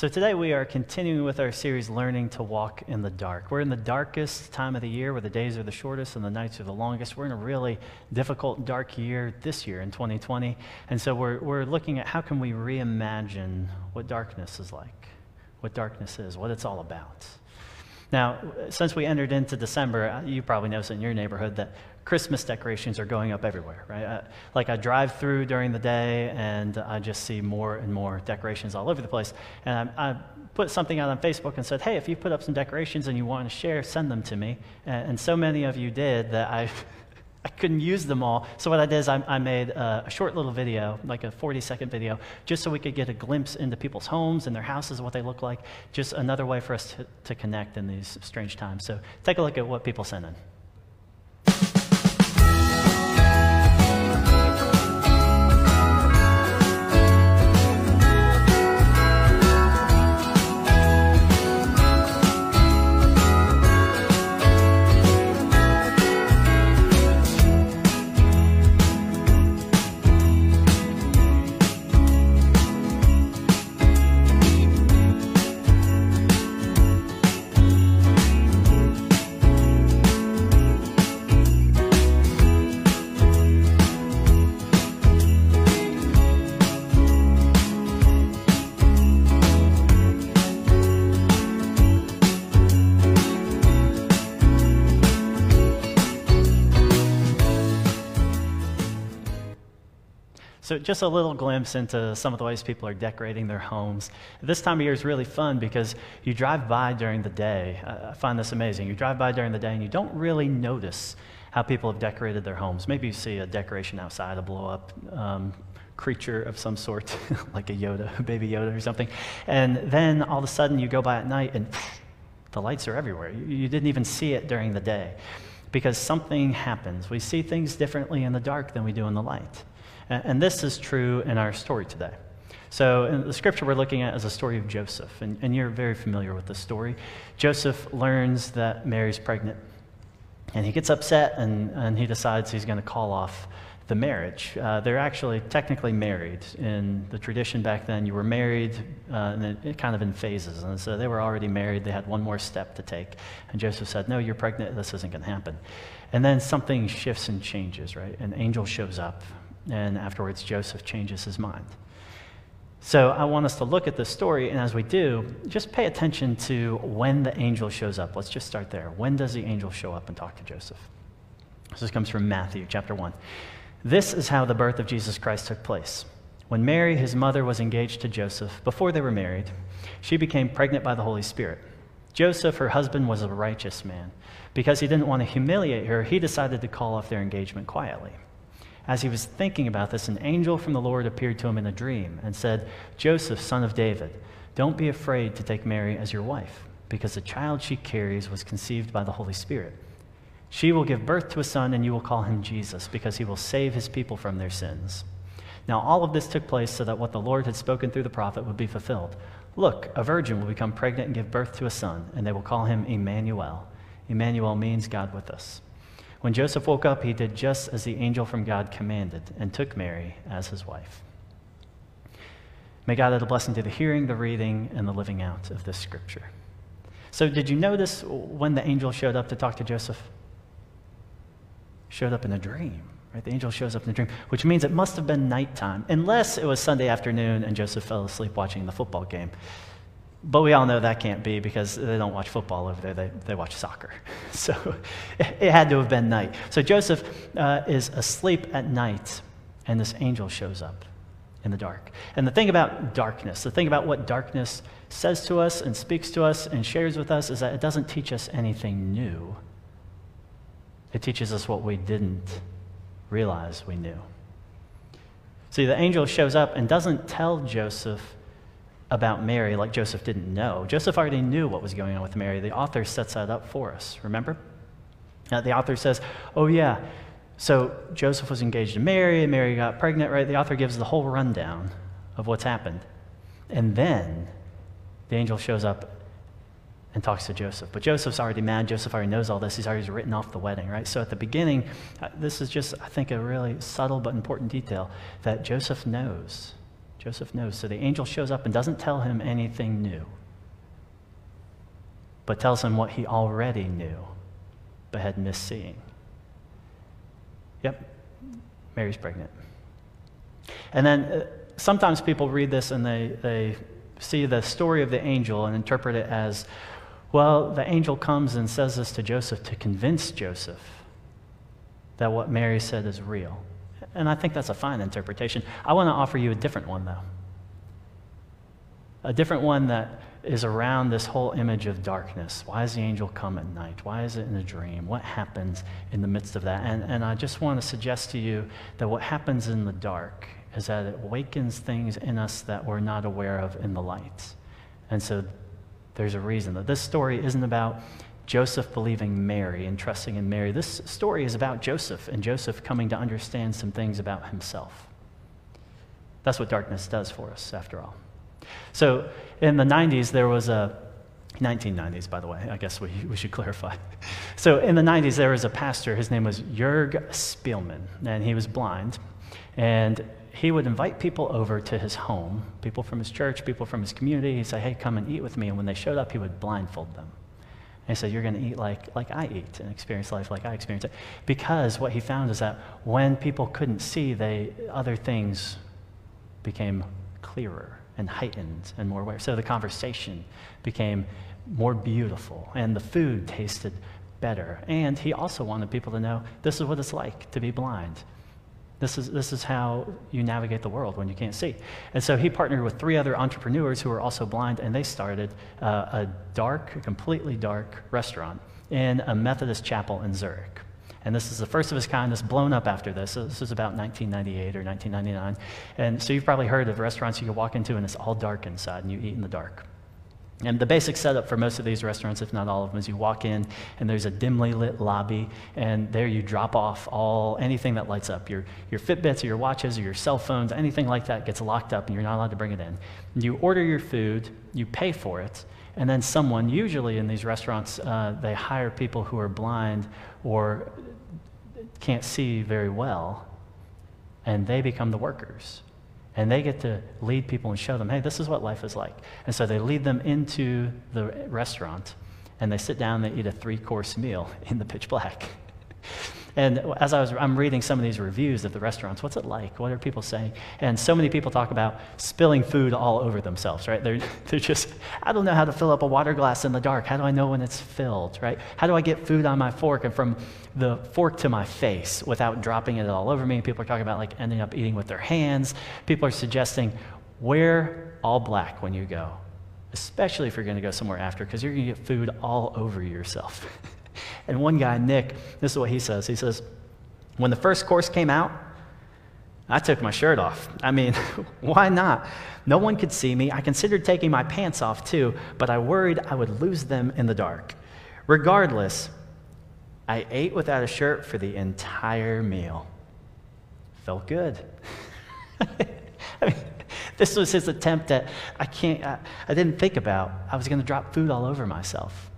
So, today we are continuing with our series, Learning to Walk in the Dark. We're in the darkest time of the year where the days are the shortest and the nights are the longest. We're in a really difficult, dark year this year in 2020. And so, we're, we're looking at how can we reimagine what darkness is like, what darkness is, what it's all about. Now, since we entered into December, you probably noticed in your neighborhood that Christmas decorations are going up everywhere, right? Uh, like I drive through during the day and I just see more and more decorations all over the place. And I, I put something out on Facebook and said, hey, if you put up some decorations and you want to share, send them to me. And, and so many of you did that I. I couldn't use them all. So what I did is I, I made a, a, short little video, like a 40 second video, just so we could get a glimpse into people's homes and their houses, what they look like. Just another way for us to, to connect in these strange times. So take a look at what people sent in. So, just a little glimpse into some of the ways people are decorating their homes. This time of year is really fun because you drive by during the day. I find this amazing. You drive by during the day and you don't really notice how people have decorated their homes. Maybe you see a decoration outside, a blow up um, creature of some sort, like a Yoda, a baby Yoda or something. And then all of a sudden you go by at night and the lights are everywhere. You, you didn't even see it during the day because something happens. We see things differently in the dark than we do in the light. And this is true in our story today. So, the scripture we're looking at is a story of Joseph, and, and you're very familiar with this story. Joseph learns that Mary's pregnant, and he gets upset and, and he decides he's going to call off the marriage. Uh, they're actually technically married. In the tradition back then, you were married uh, and it, it kind of in phases. And so they were already married, they had one more step to take. And Joseph said, No, you're pregnant, this isn't going to happen. And then something shifts and changes, right? An angel shows up and afterwards, Joseph changes his mind. So I want us to look at this story, and as we do, just pay attention to when the angel shows up. Let's just start there. When does the angel show up and talk to Joseph? This comes from Matthew chapter 1. This is how the birth of Jesus Christ took place. When Mary, his mother, was engaged to Joseph, before they were married, she became pregnant by the Holy Spirit. Joseph, her husband, was a righteous man. Because he didn't want to humiliate her, he decided to call off their engagement quietly. As he was thinking about this, an angel from the Lord appeared to him in a dream and said, Joseph, son of David, don't be afraid to take Mary as your wife, because the child she carries was conceived by the Holy Spirit. She will give birth to a son, and you will call him Jesus, because he will save his people from their sins. Now, all of this took place so that what the Lord had spoken through the prophet would be fulfilled. Look, a virgin will become pregnant and give birth to a son, and they will call him Emmanuel. Emmanuel means God with us. When Joseph woke up, he did just as the angel from God commanded and took Mary as his wife. May God add a blessing to the hearing, the reading, and the living out of this scripture. So, did you notice when the angel showed up to talk to Joseph? Showed up in a dream, right? The angel shows up in a dream, which means it must have been nighttime, unless it was Sunday afternoon and Joseph fell asleep watching the football game. But we all know that can't be because they don't watch football over there, they, they watch soccer. So it had to have been night. So Joseph uh, is asleep at night, and this angel shows up in the dark. And the thing about darkness, the thing about what darkness says to us and speaks to us and shares with us is that it doesn't teach us anything new. It teaches us what we didn't realize we knew. See, the angel shows up and doesn't tell Joseph about Mary like Joseph didn't know. Joseph already knew what was going on with Mary. The author sets that up for us, remember? Now, the author says, oh, yeah, so Joseph was engaged to Mary, and Mary got pregnant, right? The author gives the whole rundown of what's happened. And then the angel shows up and talks to Joseph. But Joseph's already mad. Joseph already knows all this. He's already written off the wedding, right? So at the beginning, uh, this is just, I think, a really subtle but important detail that Joseph knows Joseph knows. So the angel shows up and doesn't tell him anything new, but tells him what he already knew, but had missed seeing. Yep, Mary's pregnant. And then uh, sometimes people read this and they, they see the story of the angel and interpret it as well, the angel comes and says this to Joseph to convince Joseph that what Mary said is real. And I think that's a fine interpretation. I want to offer you a different one, though. A different one that is around this whole image of darkness. Why does the angel come at night? Why is it in a dream? What happens in the midst of that? And, and I just want to suggest to you that what happens in the dark is that it awakens things in us that we're not aware of in the light. And so there's a reason that this story isn't about Joseph believing Mary and trusting in Mary. This story is about Joseph and Joseph coming to understand some things about himself. That's what darkness does for us, after all. So in the 90s, there was a 1990s, by the way, I guess we, we should clarify. So in the 90s, there was a pastor. His name was Jörg Spielmann, and he was blind. And he would invite people over to his home, people from his church, people from his community. He'd say, hey, come and eat with me. And when they showed up, he would blindfold them. And he said, You're going to eat like, like I eat and experience life like I experience it. Because what he found is that when people couldn't see, they, other things became clearer and heightened and more aware. So the conversation became more beautiful and the food tasted better. And he also wanted people to know this is what it's like to be blind. This is, this is how you navigate the world when you can't see. And so he partnered with three other entrepreneurs who were also blind, and they started uh, a dark, completely dark restaurant in a Methodist chapel in Zurich. And this is the first of its kind that's blown up after this. So this is about 1998 or 1999. And so you've probably heard of restaurants you can walk into and it's all dark inside and you eat in the dark. And the basic setup for most of these restaurants, if not all of them, is you walk in and there's a dimly lit lobby, and there you drop off all anything that lights up your, your Fitbits or your watches or your cell phones, anything like that gets locked up, and you're not allowed to bring it in. You order your food, you pay for it, and then someone, usually in these restaurants, uh, they hire people who are blind or can't see very well, and they become the workers. And they get to lead people and show them, hey, this is what life is like. And so they lead them into the restaurant and they sit down, and they eat a three course meal in the pitch black. And as I was, I'm reading some of these reviews of the restaurants, what's it like? What are people saying? And so many people talk about spilling food all over themselves, right? They're, they're just, I don't know how to fill up a water glass in the dark. How do I know when it's filled, right? How do I get food on my fork and from the fork to my face without dropping it all over me? People are talking about like ending up eating with their hands. People are suggesting wear all black when you go, especially if you're going to go somewhere after, because you're going to get food all over yourself. And one guy, Nick, this is what he says. He says, When the first course came out, I took my shirt off. I mean, why not? No one could see me. I considered taking my pants off too, but I worried I would lose them in the dark. Regardless, I ate without a shirt for the entire meal. Felt good. I mean, this was his attempt at, I can't, I, I didn't think about, I was going to drop food all over myself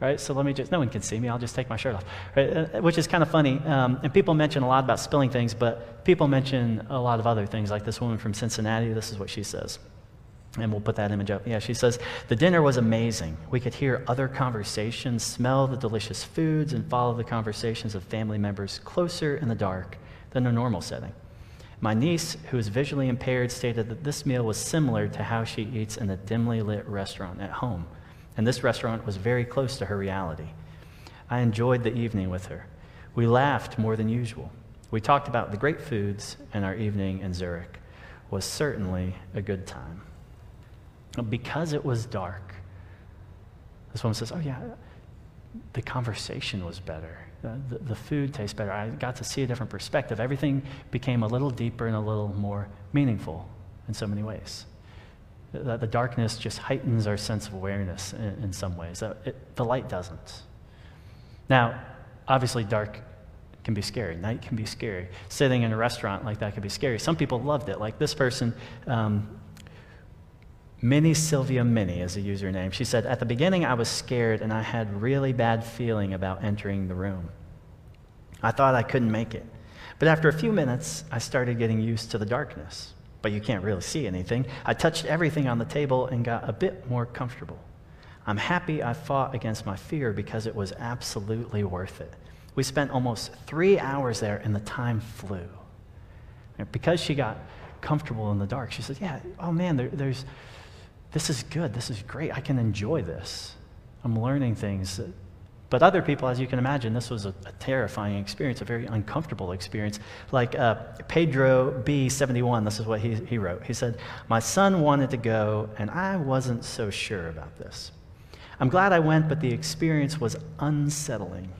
right? So let me just, no one can see me, I'll just take my shirt off, right? Uh, which is kind of funny. Um, and people mention a lot about spilling things, but people mention a lot of other things, like this woman from Cincinnati, this is what she says. And we'll put that image up. Yeah, she says, The dinner was amazing. We could hear other conversations, smell the delicious foods, and follow the conversations of family members closer in the dark than a normal setting. My niece, who is visually impaired, stated that this meal was similar to how she eats in a dimly lit restaurant at home and this restaurant was very close to her reality. I enjoyed the evening with her. We laughed more than usual. We talked about the great foods, and our evening in Zurich was certainly a good time. Because it was dark, this woman says, Oh, yeah, the conversation was better. The, the, food tastes better. I got to see a different perspective. Everything became a little deeper and a little more meaningful in so many ways that the darkness just heightens our sense of awareness in, in some ways. It, the light doesn't. Now, obviously, dark can be scary. Night can be scary. Sitting in a restaurant like that can be scary. Some people loved it. Like this person, um, Minnie Sylvia Minnie is a username. She said, At the beginning, I was scared and I had really bad feeling about entering the room. I thought I couldn't make it. But after a few minutes, I started getting used to the darkness. But you can't really see anything. I touched everything on the table and got a bit more comfortable. I'm happy I fought against my fear because it was absolutely worth it. We spent almost three hours there and the time flew. Because she got comfortable in the dark, she said, Yeah, oh man, there, there's, this is good. This is great. I can enjoy this. I'm learning things. But other people, as you can imagine, this was a, a terrifying experience, a very uncomfortable experience. Like uh, Pedro B71, this is what he, he wrote. He said, My son wanted to go, and I wasn't so sure about this. I'm glad I went, but the experience was unsettling.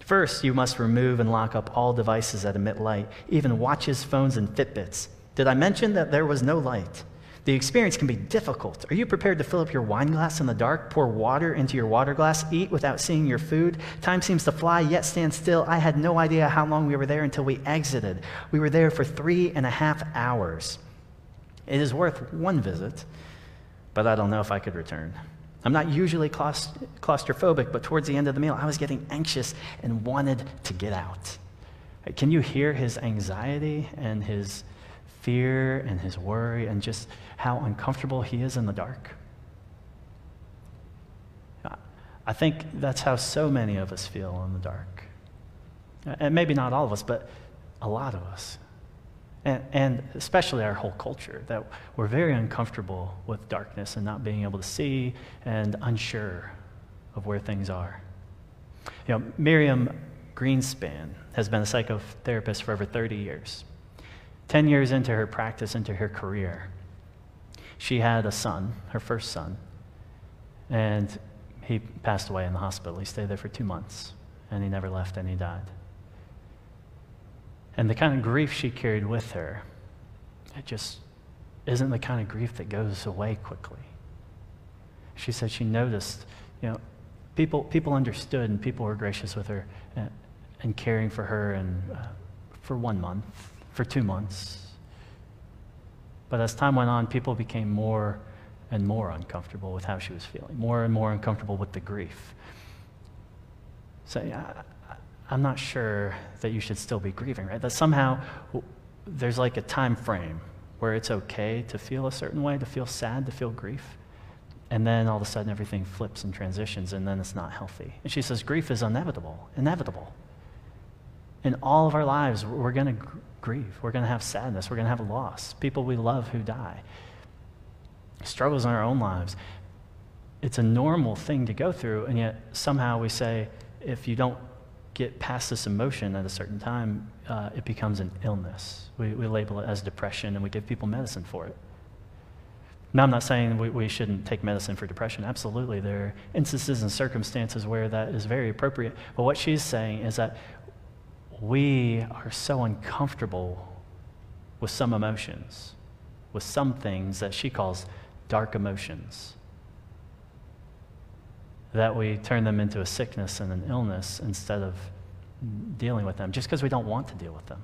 First, you must remove and lock up all devices that emit light, even watches, phones, and Fitbits. Did I mention that there was no light? The experience can be difficult. Are you prepared to fill up your wine glass in the dark, pour water into your water glass, eat without seeing your food? Time seems to fly, yet stand still. I had no idea how long we were there until we exited. We were there for three and a half hours. It is worth one visit, but I don't know if I could return. I'm not usually claustrophobic, but towards the end of the meal, I was getting anxious and wanted to get out. Can you hear his anxiety and his fear and his worry and just how uncomfortable he is in the dark? I think that's how so many of us feel in the dark. And maybe not all of us, but a lot of us. And, and, especially our whole culture, that we're very uncomfortable with darkness and not being able to see and unsure of where things are. You know, Miriam Greenspan has been a psychotherapist for over 30 years. 10 years into her practice, into her career, she had a son, her first son, and he passed away in the hospital. He stayed there for two months, and he never left, and he died. And the kind of grief she carried with her, it just isn't the kind of grief that goes away quickly. She said she noticed, you know, people, people understood and people were gracious with her and, and caring for her and uh, for one month, for two months. But as time went on, people became more and more uncomfortable with how she was feeling, more and more uncomfortable with the grief. So I'm not sure that you should still be grieving, right? That somehow there's like a time frame where it's okay to feel a certain way, to feel sad, to feel grief. And then all of a sudden everything flips and transitions, and then it's not healthy. And she says, grief is inevitable, inevitable. In all of our lives, we're going to grieve. We're going to have sadness. We're going to have loss. People we love who die. Struggles in our own lives. It's a normal thing to go through, and yet somehow we say, if you don't get past this emotion at a certain time, uh, it becomes an illness. We, we label it as depression, and we give people medicine for it. Now, I'm not saying we, we shouldn't take medicine for depression. Absolutely. There are instances and circumstances where that is very appropriate. But what she's saying is that we are so uncomfortable with some emotions, with some things that she calls dark emotions, that we turn them into a sickness and an illness instead of dealing with them, just because we don't want to deal with them.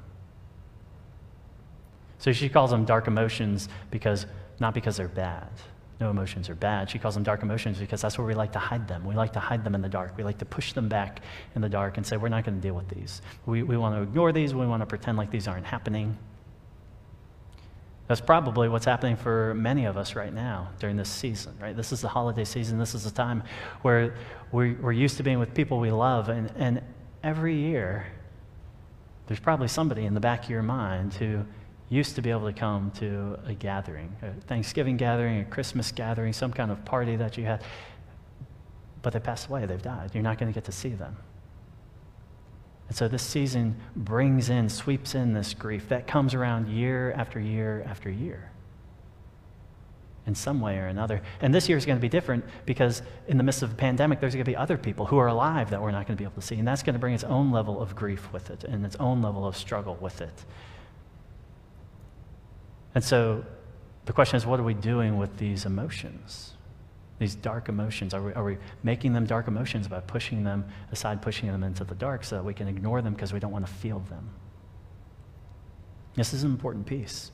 So she calls them dark emotions because, not because they're bad, no emotions are bad. She calls them dark emotions because that's where we like to hide them. We like to hide them in the dark. We like to push them back in the dark and say, we're not going to deal with these. We, we want to ignore these. We want to pretend like these aren't happening. That's probably what's happening for many of us right now during this season, right? This is the holiday season. This is the time where we're, we're used to being with people we love. And, and every year, there's probably somebody in the back of your mind who used to be able to come to a gathering, a Thanksgiving gathering, a Christmas gathering, some kind of party that you had. But they passed away, they've died. You're not going to get to see them. And so this season brings in, sweeps in this grief that comes around year after year after year in some way or another. And this year is going to be different because in the midst of a pandemic, there's going to be other people who are alive that we're not going to be able to see. And that's going to bring its own level of grief with it and its own level of struggle with it. And so the question is what are we doing with these emotions? These dark emotions. Are we, are we making them dark emotions by pushing them aside, pushing them into the dark so that we can ignore them because we don't want to feel them? This is an important piece.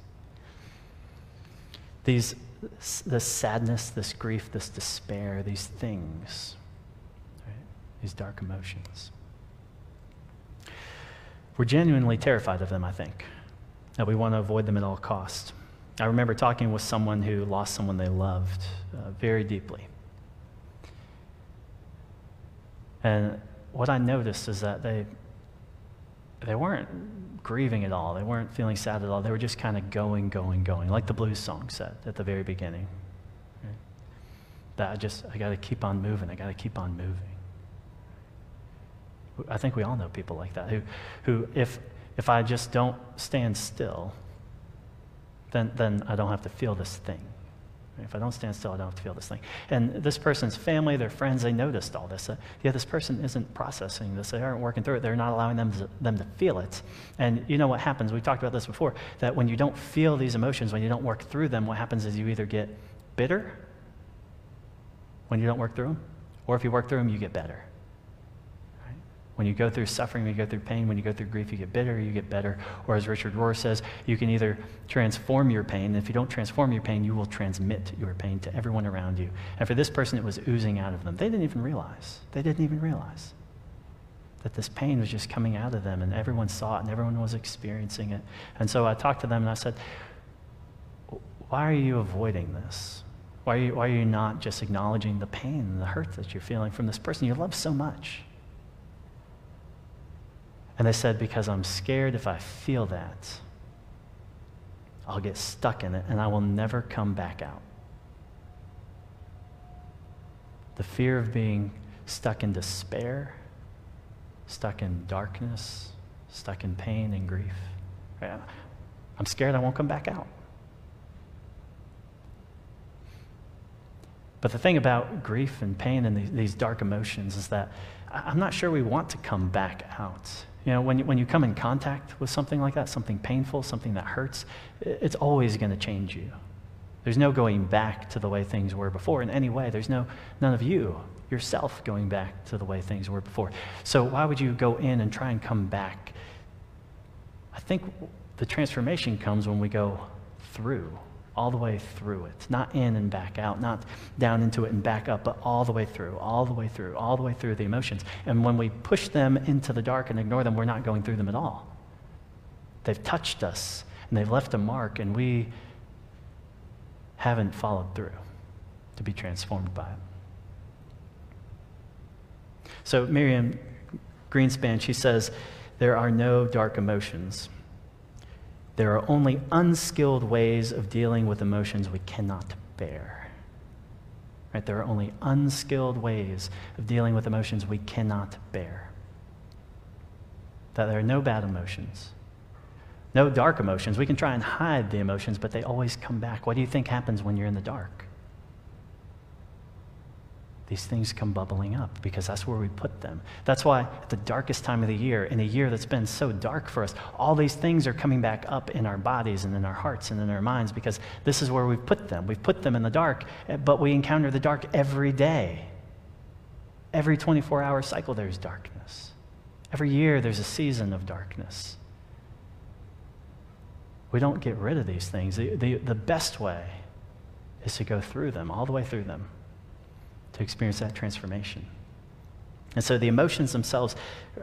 These, this sadness, this grief, this despair, these things, right? these dark emotions. We're genuinely terrified of them, I think that we want to avoid them at all costs. I remember talking with someone who lost someone they loved uh, very deeply. And what I noticed is that they, they weren't grieving at all. They weren't feeling sad at all. They were just kind of going, going, going, like the blues song said at the very beginning. Right? That I just, I got to keep on moving. I got to keep on moving. I think we all know people like that who, who if, if I just don't stand still, then, then I don't have to feel this thing. If I don't stand still, I don't have to feel this thing. And this person's family, their friends, they noticed all this. Uh, yeah, this person isn't processing this. They aren't working through it. They're not allowing them to, them to feel it. And you know what happens? We talked about this before that when you don't feel these emotions, when you don't work through them, what happens is you either get bitter when you don't work through them, or if you work through them, you get better. When you go through suffering, when you go through pain, when you go through grief, you get bitter, you get better. Or as Richard Rohr says, you can either transform your pain. And if you don't transform your pain, you will transmit your pain to everyone around you. And for this person, it was oozing out of them. They didn't even realize. They didn't even realize that this pain was just coming out of them and everyone saw it and everyone was experiencing it. And so I talked to them and I said, why are you avoiding this? Why are you, why are you not just acknowledging the pain and the hurt that you're feeling from this person you love so much? And they said, Because I'm scared if I feel that, I'll get stuck in it and I will never come back out. The fear of being stuck in despair, stuck in darkness, stuck in pain and grief. I'm scared I won't come back out. But the thing about grief and pain and these, dark emotions is that I'm not sure we want to come back out. You know, when you, when you come in contact with something like that, something painful, something that hurts, it's always going to change you. There's no going back to the way things were before in any way. There's no, none of you yourself going back to the way things were before. So why would you go in and try and come back? I think the transformation comes when we go through all the way through it. Not in and back out, not down into it and back up, but all the way through, all the way through, all the way through the emotions. And when we push them into the dark and ignore them, we're not going through them at all. They've touched us and they've left a mark, and we haven't followed through to be transformed by it. So, Miriam Greenspan, she says, there are no dark emotions. There are only unskilled ways of dealing with emotions we cannot bear. Right? There are only unskilled ways of dealing with emotions we cannot bear. That there are no bad emotions, no dark emotions. We can try and hide the emotions, but they always come back. What do you think happens when you're in the dark? These things come bubbling up because that's where we put them. That's why at the darkest time of the year, in a year that's been so dark for us, all these things are coming back up in our bodies and in our hearts and in our minds because this is where we've put them. We've put them in the dark, eh, but we encounter the dark every day. Every 24 hour cycle, there's darkness. Every year, there's a season of darkness. We don't get rid of these things. The, the, the best way is to go through them, all the way through them to experience that transformation. And so the emotions themselves,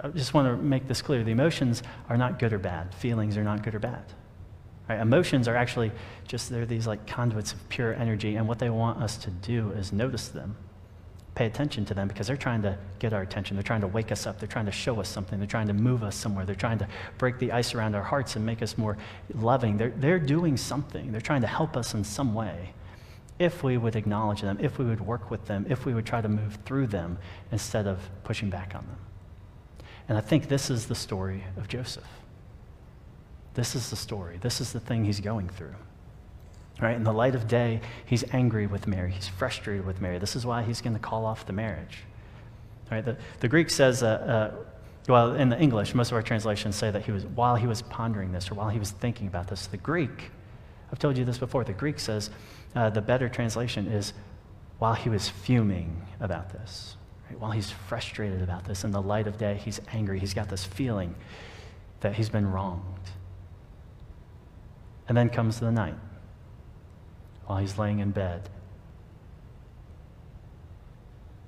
I just want to make this clear the emotions are not good or bad. Feelings are not good or bad. Right? Emotions are actually just, they're these like conduits of pure energy, and what they want us to do is notice them, pay attention to them, because they're trying to get our attention. They're trying to wake us up. They're trying to show us something. They're trying to move us somewhere. They're trying to break the ice around our hearts and make us more loving. They're, they're doing something. They're trying to help us in some way if we would acknowledge them, if we would work with them, if we would try to move through them instead of pushing back on them. And I think this is the story of Joseph. This is the story. This is the thing he's going through. Right? In the light of day, he's angry with Mary. He's frustrated with Mary. This is why he's going to call off the marriage. Right? The, the Greek says, uh, uh, well, in the English, most of our translations say that he was, while he was pondering this or while he was thinking about this. The Greek, I've told you this before, the Greek says, uh, the better translation is while he was fuming about this, right? while he's frustrated about this, in the light of day, he's angry. He's got this feeling that he's been wronged. And then comes the night while he's laying in bed.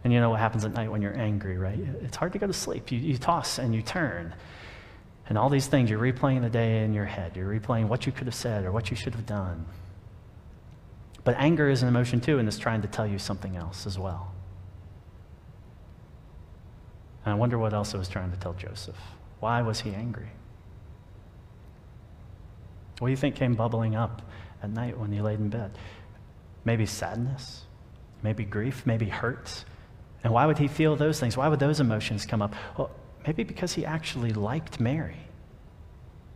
And you know what happens at night when you're angry, right? It's hard to go to sleep. You, you toss and you turn. And all these things, you're replaying the day in your head. You're replaying what you could have said or what you should have done. But anger is an emotion too, and it's trying to tell you something else as well. And I wonder what else it was trying to tell Joseph. Why was he angry? What do you think came bubbling up at night when you laid in bed? Maybe sadness, maybe grief, maybe hurt. And why would he feel those things? Why would those emotions come up? Well, maybe because he actually liked Mary.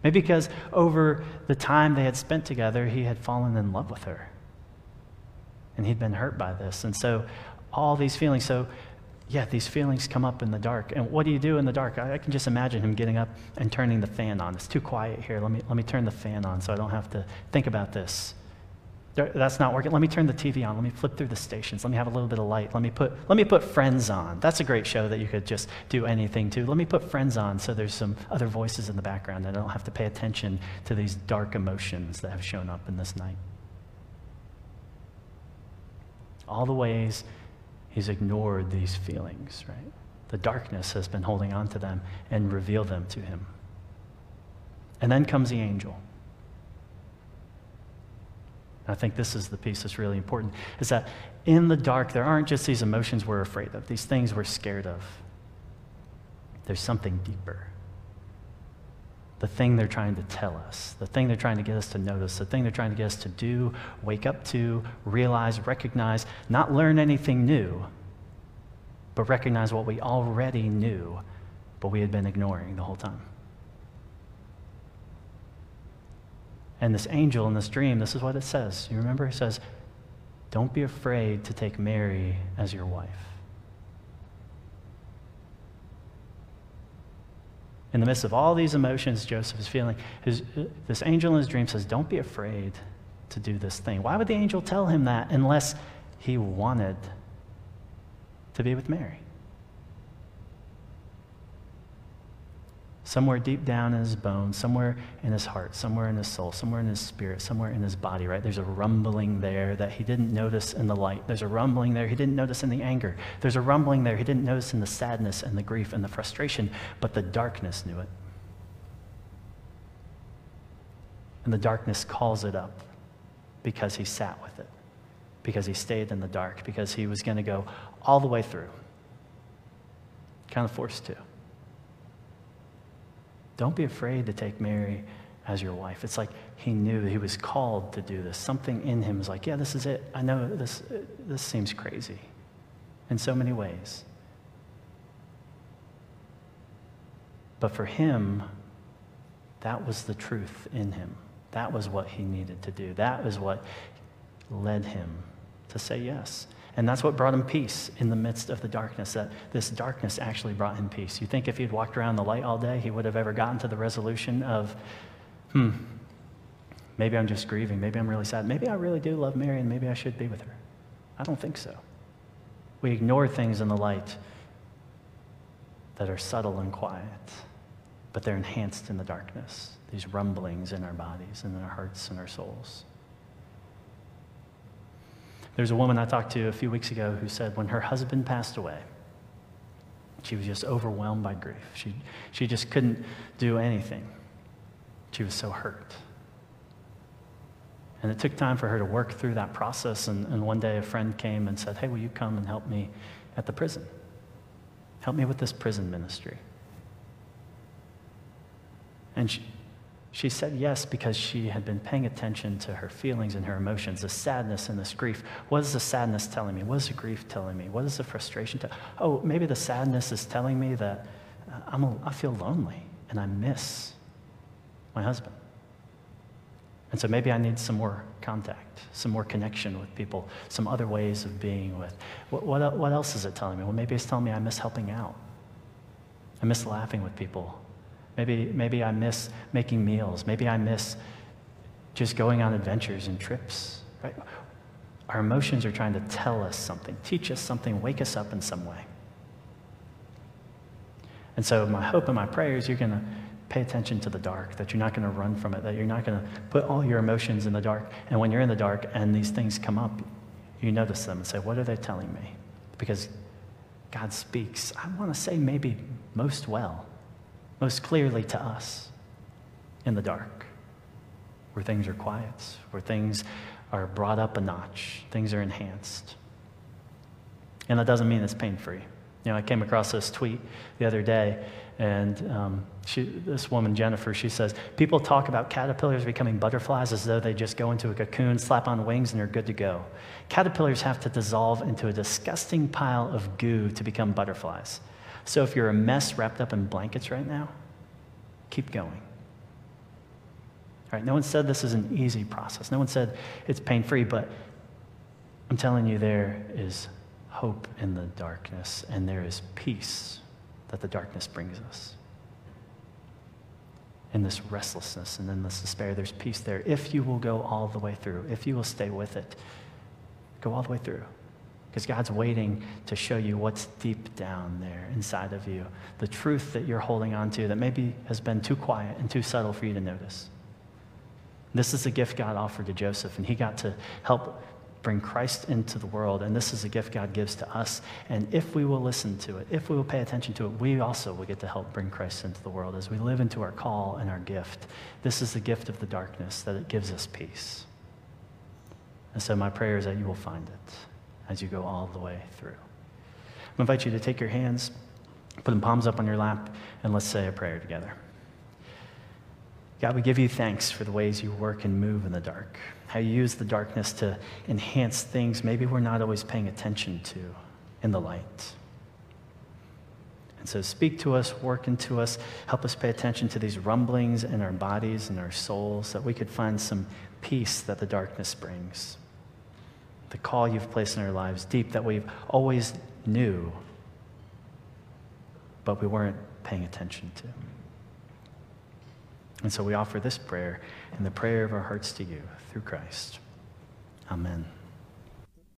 Maybe because over the time they had spent together, he had fallen in love with her. And he'd been hurt by this. And so, all these feelings. So, yeah, these feelings come up in the dark. And what do you do in the dark? I, I, can just imagine him getting up and turning the fan on. It's too quiet here. Let me, let me turn the fan on so I don't have to think about this. That's not working. Let me turn the TV on. Let me flip through the stations. Let me have a little bit of light. Let me put, let me put Friends on. That's a great show that you could just do anything to. Let me put Friends on so there's some other voices in the background and I don't have to pay attention to these dark emotions that have shown up in this night. All the ways he's ignored these feelings, right? The darkness has been holding on to them and revealed them to him. And then comes the angel. I think this is the piece that's really important is that in the dark, there aren't just these emotions we're afraid of, these things we're scared of. There's something deeper. The thing they're trying to tell us, the thing they're trying to get us to notice, the thing they're trying to get us to do, wake up to, realize, recognize, not learn anything new, but recognize what we already knew, but we had been ignoring the whole time. And this angel in this dream, this is what it says. You remember? It says, Don't be afraid to take Mary as your wife. In the midst of all these emotions Joseph is feeling, his, this angel in his dream says, Don't be afraid to do this thing. Why would the angel tell him that unless he wanted to be with Mary? Somewhere deep down in his bones, somewhere in his heart, somewhere in his soul, somewhere in his spirit, somewhere in his body, right? There's a rumbling there that he didn't notice in the light. There's a rumbling there he didn't notice in the anger. There's a rumbling there he didn't notice in the sadness and the grief and the frustration, but the darkness knew it. And the darkness calls it up because he sat with it, because he stayed in the dark, because he was going to go all the way through. Kind of forced to. Don't be afraid to take Mary as your wife. It's like he knew he was called to do this. Something in him was like, yeah, this is it. I know this, this seems crazy in so many ways. But for him, that was the truth in him. That was what he needed to do. That was what led him to say yes. And that's what brought him peace in the midst of the darkness, that this darkness actually brought him peace. You think if he'd walked around the light all day, he would have ever gotten to the resolution of, hmm, maybe I'm just grieving. Maybe I'm really sad. Maybe I really do love Mary and maybe I should be with her. I don't think so. We ignore things in the light that are subtle and quiet, but they're enhanced in the darkness, these rumblings in our bodies and in our hearts and our souls. There's a woman I talked to a few weeks ago who said when her husband passed away, she was just overwhelmed by grief. She, she just couldn't do anything. She was so hurt. And it took time for her to work through that process. And, and one day a friend came and said, Hey, will you come and help me at the prison? Help me with this prison ministry. And she, she said yes because she had been paying attention to her feelings and her emotions, the sadness and this grief. What is the sadness telling me? What is the grief telling me? What is the frustration? To, oh, maybe the sadness is telling me that uh, I'm a, I feel lonely and I miss my husband. And so maybe I need some more contact, some more connection with people, some other ways of being with. What, what, what else is it telling me? Well, maybe it's telling me I miss helping out. I miss laughing with people. Maybe, maybe I miss making meals. Maybe I miss just going on adventures and trips. Right? Our emotions are trying to tell us something, teach us something, wake us up in some way. And so, my hope and my prayer is you're going to pay attention to the dark, that you're not going to run from it, that you're not going to put all your emotions in the dark. And when you're in the dark and these things come up, you notice them and say, What are they telling me? Because God speaks, I want to say maybe most well most clearly to us in the dark, where things are quiet, where things are brought up a notch, things are enhanced. And that doesn't mean it's pain free. You know, I came across this tweet the other day, and um, she, this woman, Jennifer, she says, People talk about caterpillars becoming butterflies as though they just go into a cocoon, slap on wings, and they're good to go. Caterpillars have to dissolve into a disgusting pile of goo to become butterflies. So if you're a mess wrapped up in blankets right now, keep going. All right, no one said this is an easy process. No one said it's pain free, but I'm telling you, there is hope in the darkness, and there is peace that the darkness brings us. In this restlessness and in this despair, there's peace there. If you will go all the way through, if you will stay with it, go all the way through. Because God's waiting to show you what's deep down there inside of you, the truth that you're holding on to that maybe has been too quiet and too subtle for you to notice. This is a gift God offered to Joseph, and he got to help bring Christ into the world. And this is a gift God gives to us. And if we will listen to it, if we will pay attention to it, we also will get to help bring Christ into the world as we live into our call and our gift. This is the gift of the darkness, that it gives us peace. And so my prayer is that you will find it as you go all the way through. I invite you to take your hands, put them palms up on your lap, and let's say a prayer together. God, we give you thanks for the ways you work and move in the dark how you use the darkness to enhance things maybe we're not always paying attention to in the light. And so speak to us, work into us, help us pay attention to these rumblings in our bodies and our souls that we could find some peace that the darkness brings. The call you've placed in our lives deep that we've always knew, but we weren't paying attention to. And so we offer this prayer and the prayer of our hearts to you through Christ. Amen.